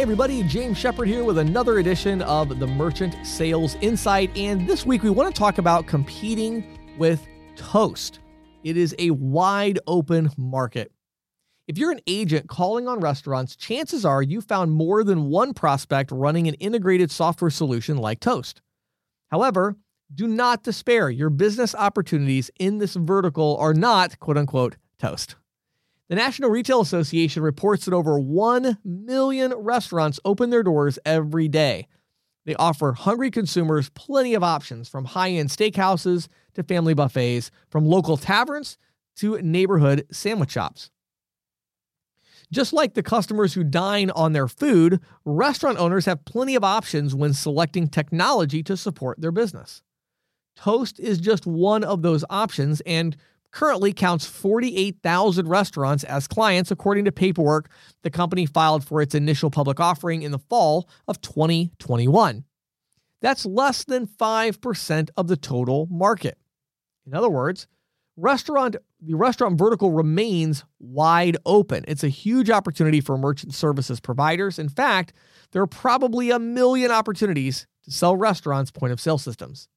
Hey, everybody, James Shepard here with another edition of the Merchant Sales Insight. And this week we want to talk about competing with Toast. It is a wide open market. If you're an agent calling on restaurants, chances are you found more than one prospect running an integrated software solution like Toast. However, do not despair. Your business opportunities in this vertical are not, quote unquote, Toast. The National Retail Association reports that over 1 million restaurants open their doors every day. They offer hungry consumers plenty of options from high end steakhouses to family buffets, from local taverns to neighborhood sandwich shops. Just like the customers who dine on their food, restaurant owners have plenty of options when selecting technology to support their business. Toast is just one of those options, and currently counts 48,000 restaurants as clients, according to paperwork the company filed for its initial public offering in the fall of 2021. That's less than 5% of the total market. In other words, restaurant the restaurant vertical remains wide open. It's a huge opportunity for merchant services providers. In fact, there are probably a million opportunities to sell restaurants point of sale systems.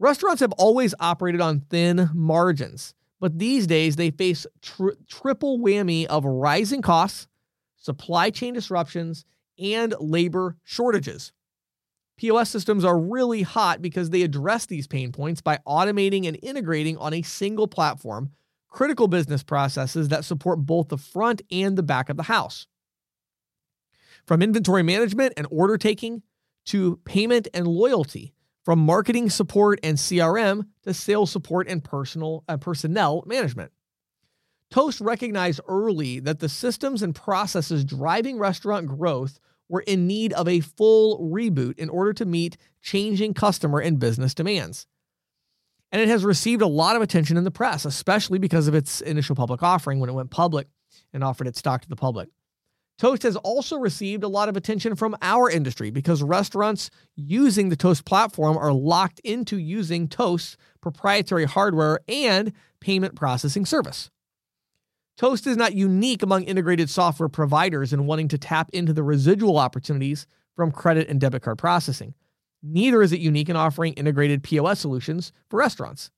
Restaurants have always operated on thin margins, but these days they face tri- triple whammy of rising costs, supply chain disruptions, and labor shortages. POS systems are really hot because they address these pain points by automating and integrating on a single platform critical business processes that support both the front and the back of the house. From inventory management and order taking to payment and loyalty, from marketing support and CRM to sales support and personal uh, personnel management. Toast recognized early that the systems and processes driving restaurant growth were in need of a full reboot in order to meet changing customer and business demands. And it has received a lot of attention in the press, especially because of its initial public offering when it went public and offered its stock to the public. Toast has also received a lot of attention from our industry because restaurants using the Toast platform are locked into using Toast's proprietary hardware and payment processing service. Toast is not unique among integrated software providers in wanting to tap into the residual opportunities from credit and debit card processing. Neither is it unique in offering integrated POS solutions for restaurants.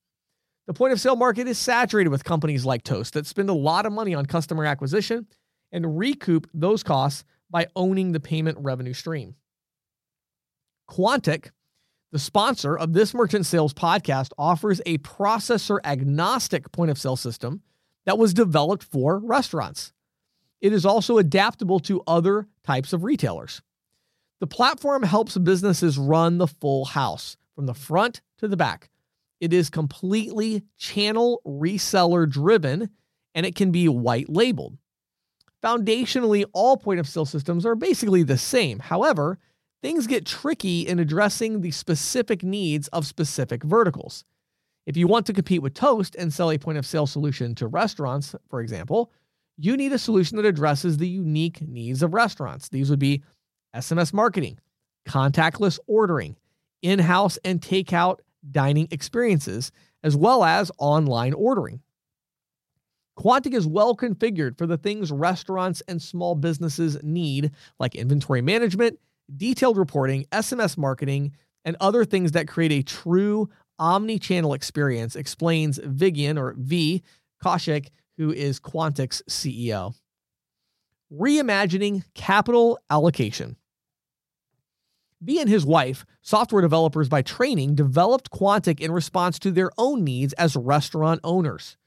The point of sale market is saturated with companies like Toast that spend a lot of money on customer acquisition and recoup those costs by owning the payment revenue stream. Quantic, the sponsor of this merchant sales podcast, offers a processor agnostic point of sale system that was developed for restaurants. It is also adaptable to other types of retailers. The platform helps businesses run the full house from the front to the back. It is completely channel reseller driven and it can be white labeled. Foundationally, all point of sale systems are basically the same. However, things get tricky in addressing the specific needs of specific verticals. If you want to compete with Toast and sell a point of sale solution to restaurants, for example, you need a solution that addresses the unique needs of restaurants. These would be SMS marketing, contactless ordering, in house and takeout dining experiences, as well as online ordering. Quantic is well configured for the things restaurants and small businesses need, like inventory management, detailed reporting, SMS marketing, and other things that create a true omni channel experience, explains Vigian or V. Kaushik, who is Quantic's CEO. Reimagining capital allocation. V and his wife, software developers by training, developed Quantic in response to their own needs as restaurant owners.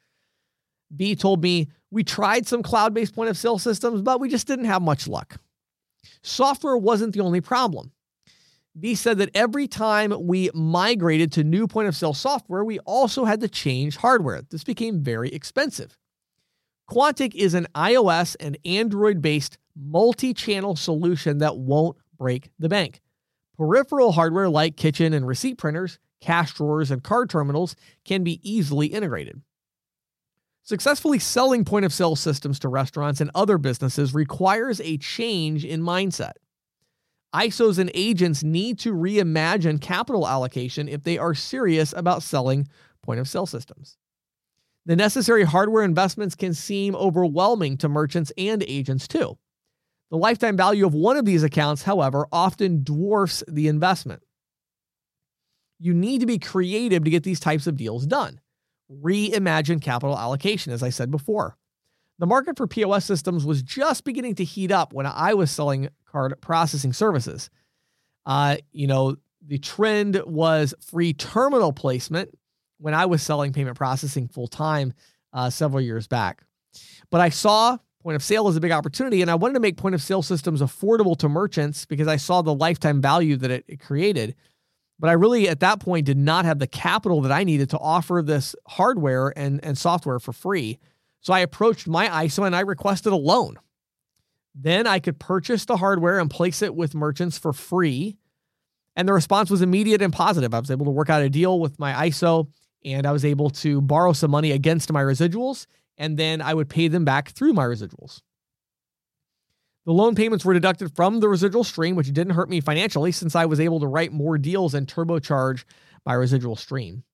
V told me, we tried some cloud based point of sale systems, but we just didn't have much luck. Software wasn't the only problem. V said that every time we migrated to new point of sale software, we also had to change hardware. This became very expensive. Quantic is an iOS and Android based multi channel solution that won't break the bank. Peripheral hardware like kitchen and receipt printers, cash drawers, and card terminals can be easily integrated. Successfully selling point of sale systems to restaurants and other businesses requires a change in mindset. ISOs and agents need to reimagine capital allocation if they are serious about selling point of sale systems. The necessary hardware investments can seem overwhelming to merchants and agents too. The lifetime value of one of these accounts, however, often dwarfs the investment. You need to be creative to get these types of deals done. Reimagine capital allocation, as I said before. The market for POS systems was just beginning to heat up when I was selling card processing services. Uh, you know, the trend was free terminal placement when I was selling payment processing full time uh, several years back. But I saw point of sale as a big opportunity, and I wanted to make point of sale systems affordable to merchants because I saw the lifetime value that it, it created. But I really, at that point, did not have the capital that I needed to offer this hardware and, and software for free. So I approached my ISO and I requested a loan. Then I could purchase the hardware and place it with merchants for free. And the response was immediate and positive. I was able to work out a deal with my ISO and I was able to borrow some money against my residuals. And then I would pay them back through my residuals. The loan payments were deducted from the residual stream, which didn't hurt me financially since I was able to write more deals and turbocharge my residual stream.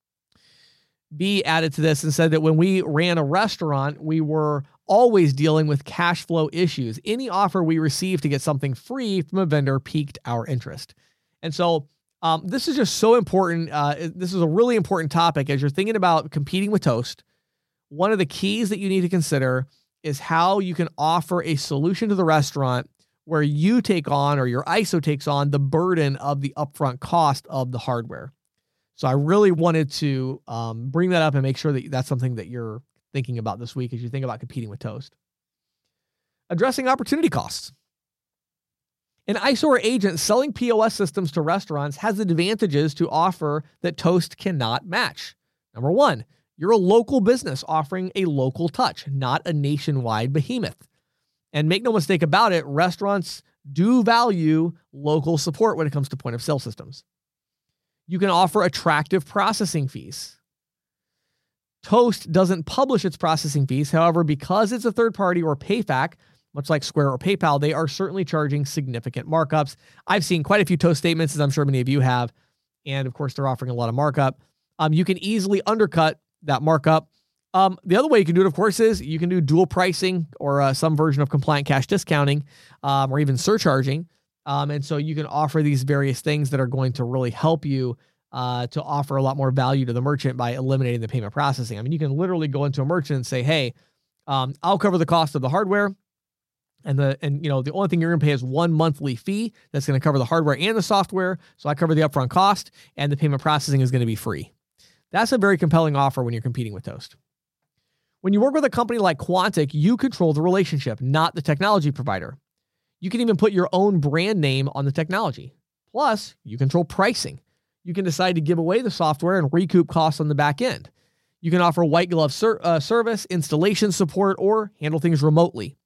V added to this and said that when we ran a restaurant, we were always dealing with cash flow issues. Any offer we received to get something free from a vendor piqued our interest. And so um, this is just so important. Uh, this is a really important topic as you're thinking about competing with Toast. One of the keys that you need to consider is how you can offer a solution to the restaurant where you take on or your ISO takes on the burden of the upfront cost of the hardware. So I really wanted to um, bring that up and make sure that that's something that you're thinking about this week as you think about competing with Toast. Addressing opportunity costs. An ISO or agent selling POS systems to restaurants has advantages to offer that Toast cannot match. Number one, you're a local business offering a local touch, not a nationwide behemoth. And make no mistake about it, restaurants do value local support when it comes to point of sale systems you can offer attractive processing fees. Toast doesn't publish its processing fees. However, because it's a third party or PayFac, much like Square or PayPal, they are certainly charging significant markups. I've seen quite a few Toast statements, as I'm sure many of you have. And of course, they're offering a lot of markup. Um, you can easily undercut that markup. Um, the other way you can do it, of course, is you can do dual pricing or uh, some version of compliant cash discounting um, or even surcharging. Um, and so you can offer these various things that are going to really help you uh, to offer a lot more value to the merchant by eliminating the payment processing. I mean, you can literally go into a merchant and say, "Hey, um, I'll cover the cost of the hardware." And the and you know the only thing you're gonna pay is one monthly fee that's gonna cover the hardware and the software. So I cover the upfront cost, and the payment processing is gonna be free. That's a very compelling offer when you're competing with Toast. When you work with a company like Quantic, you control the relationship, not the technology provider. You can even put your own brand name on the technology. Plus, you control pricing. You can decide to give away the software and recoup costs on the back end. You can offer white glove ser- uh, service, installation support, or handle things remotely.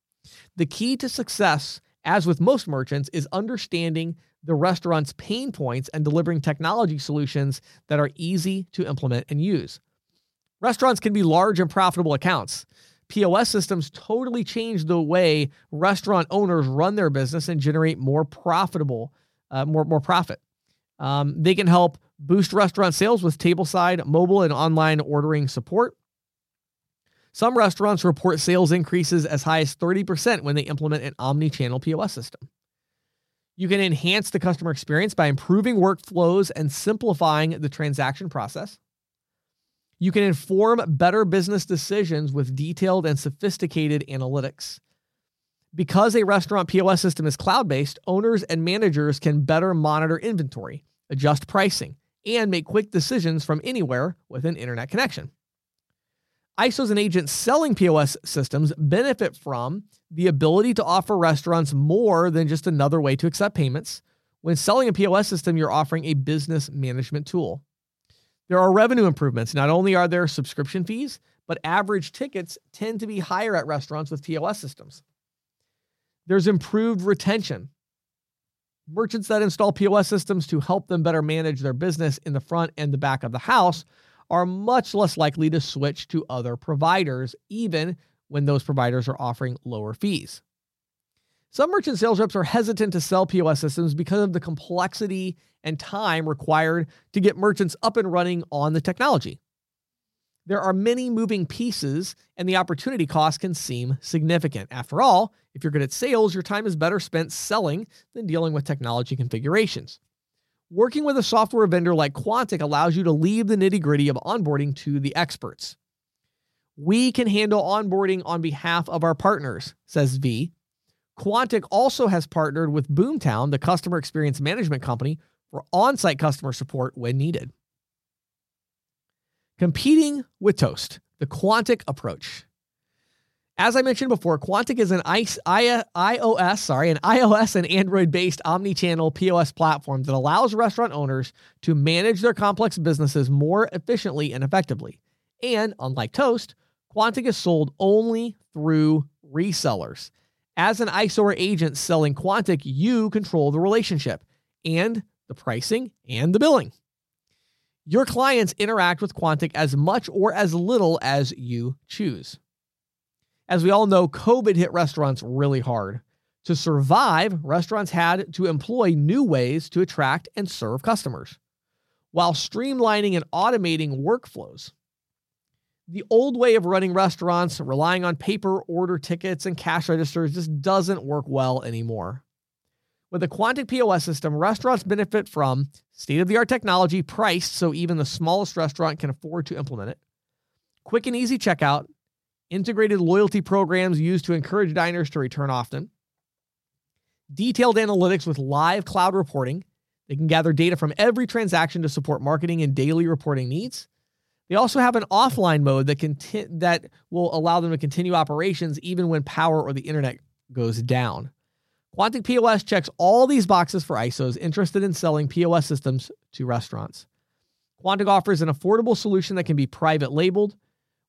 The key to success, as with most merchants, is understanding the restaurant's pain points and delivering technology solutions that are easy to implement and use. Restaurants can be large and profitable accounts. POS systems totally change the way restaurant owners run their business and generate more profitable, uh, more more profit. Um, they can help boost restaurant sales with tableside, mobile, and online ordering support. Some restaurants report sales increases as high as 30% when they implement an omni channel POS system. You can enhance the customer experience by improving workflows and simplifying the transaction process. You can inform better business decisions with detailed and sophisticated analytics. Because a restaurant POS system is cloud based, owners and managers can better monitor inventory, adjust pricing, and make quick decisions from anywhere with an internet connection. ISOs and agents selling POS systems benefit from the ability to offer restaurants more than just another way to accept payments. When selling a POS system, you're offering a business management tool. There are revenue improvements. Not only are there subscription fees, but average tickets tend to be higher at restaurants with POS systems. There's improved retention. Merchants that install POS systems to help them better manage their business in the front and the back of the house are much less likely to switch to other providers, even when those providers are offering lower fees. Some merchant sales reps are hesitant to sell POS systems because of the complexity and time required to get merchants up and running on the technology. there are many moving pieces and the opportunity cost can seem significant. After all, if you're good at sales, your time is better spent selling than dealing with technology configurations. Working with a software vendor like Quantic allows you to leave the nitty gritty of onboarding to the experts. We can handle onboarding on behalf of our partners, says V. Quantic also has partnered with Boomtown, the customer experience management company, for on site customer support when needed. Competing with Toast, the Quantic approach. As I mentioned before, Quantic is an iOS, sorry, an iOS and Android-based omni-channel POS platform that allows restaurant owners to manage their complex businesses more efficiently and effectively. And unlike Toast, Quantic is sold only through resellers. As an ISO or agent selling Quantic, you control the relationship and the pricing and the billing. Your clients interact with Quantic as much or as little as you choose. As we all know, COVID hit restaurants really hard. To survive, restaurants had to employ new ways to attract and serve customers while streamlining and automating workflows. The old way of running restaurants, relying on paper order tickets and cash registers, just doesn't work well anymore. With the Quantic POS system, restaurants benefit from state of the art technology priced so even the smallest restaurant can afford to implement it, quick and easy checkout, integrated loyalty programs used to encourage diners to return often, detailed analytics with live cloud reporting. They can gather data from every transaction to support marketing and daily reporting needs. They also have an offline mode that conti- that will allow them to continue operations even when power or the internet goes down. Quantic POS checks all these boxes for ISOs interested in selling POS systems to restaurants. Quantic offers an affordable solution that can be private labeled.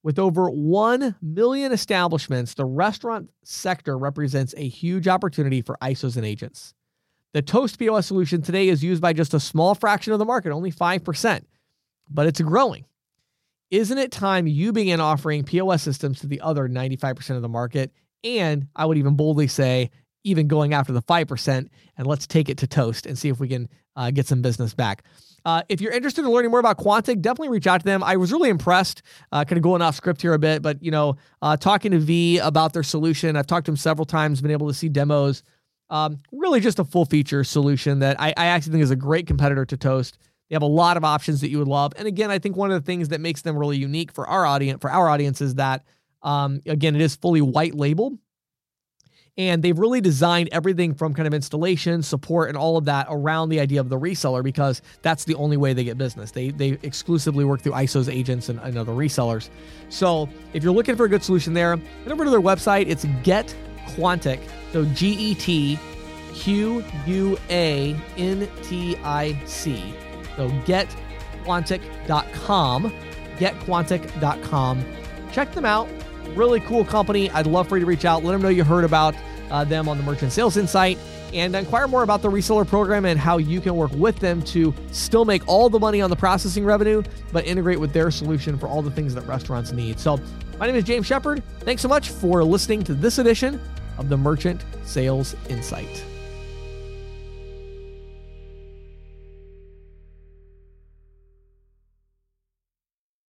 With over 1 million establishments, the restaurant sector represents a huge opportunity for ISOs and agents. The Toast POS solution today is used by just a small fraction of the market, only 5%, but it's growing. Isn't it time you began offering POS systems to the other 95% of the market? And I would even boldly say, even going after the 5%, and let's take it to Toast and see if we can uh, get some business back. Uh, if you're interested in learning more about Quantic, definitely reach out to them. I was really impressed, uh, kind of going off script here a bit, but you know, uh, talking to V about their solution, I've talked to him several times, been able to see demos. Um, really, just a full feature solution that I, I actually think is a great competitor to Toast. They have a lot of options that you would love, and again, I think one of the things that makes them really unique for our audience, for our audience, is that um, again, it is fully white labeled and they've really designed everything from kind of installation, support, and all of that around the idea of the reseller because that's the only way they get business. They they exclusively work through ISO's agents and, and other resellers. So if you're looking for a good solution there, head over to their website. It's Get. So G E T Q U A N T I C. So getquantic.com. Getquantic.com. Check them out. Really cool company. I'd love for you to reach out. Let them know you heard about uh, them on the Merchant Sales Insight and inquire more about the reseller program and how you can work with them to still make all the money on the processing revenue, but integrate with their solution for all the things that restaurants need. So, my name is James Shepard. Thanks so much for listening to this edition of the Merchant Sales Insight.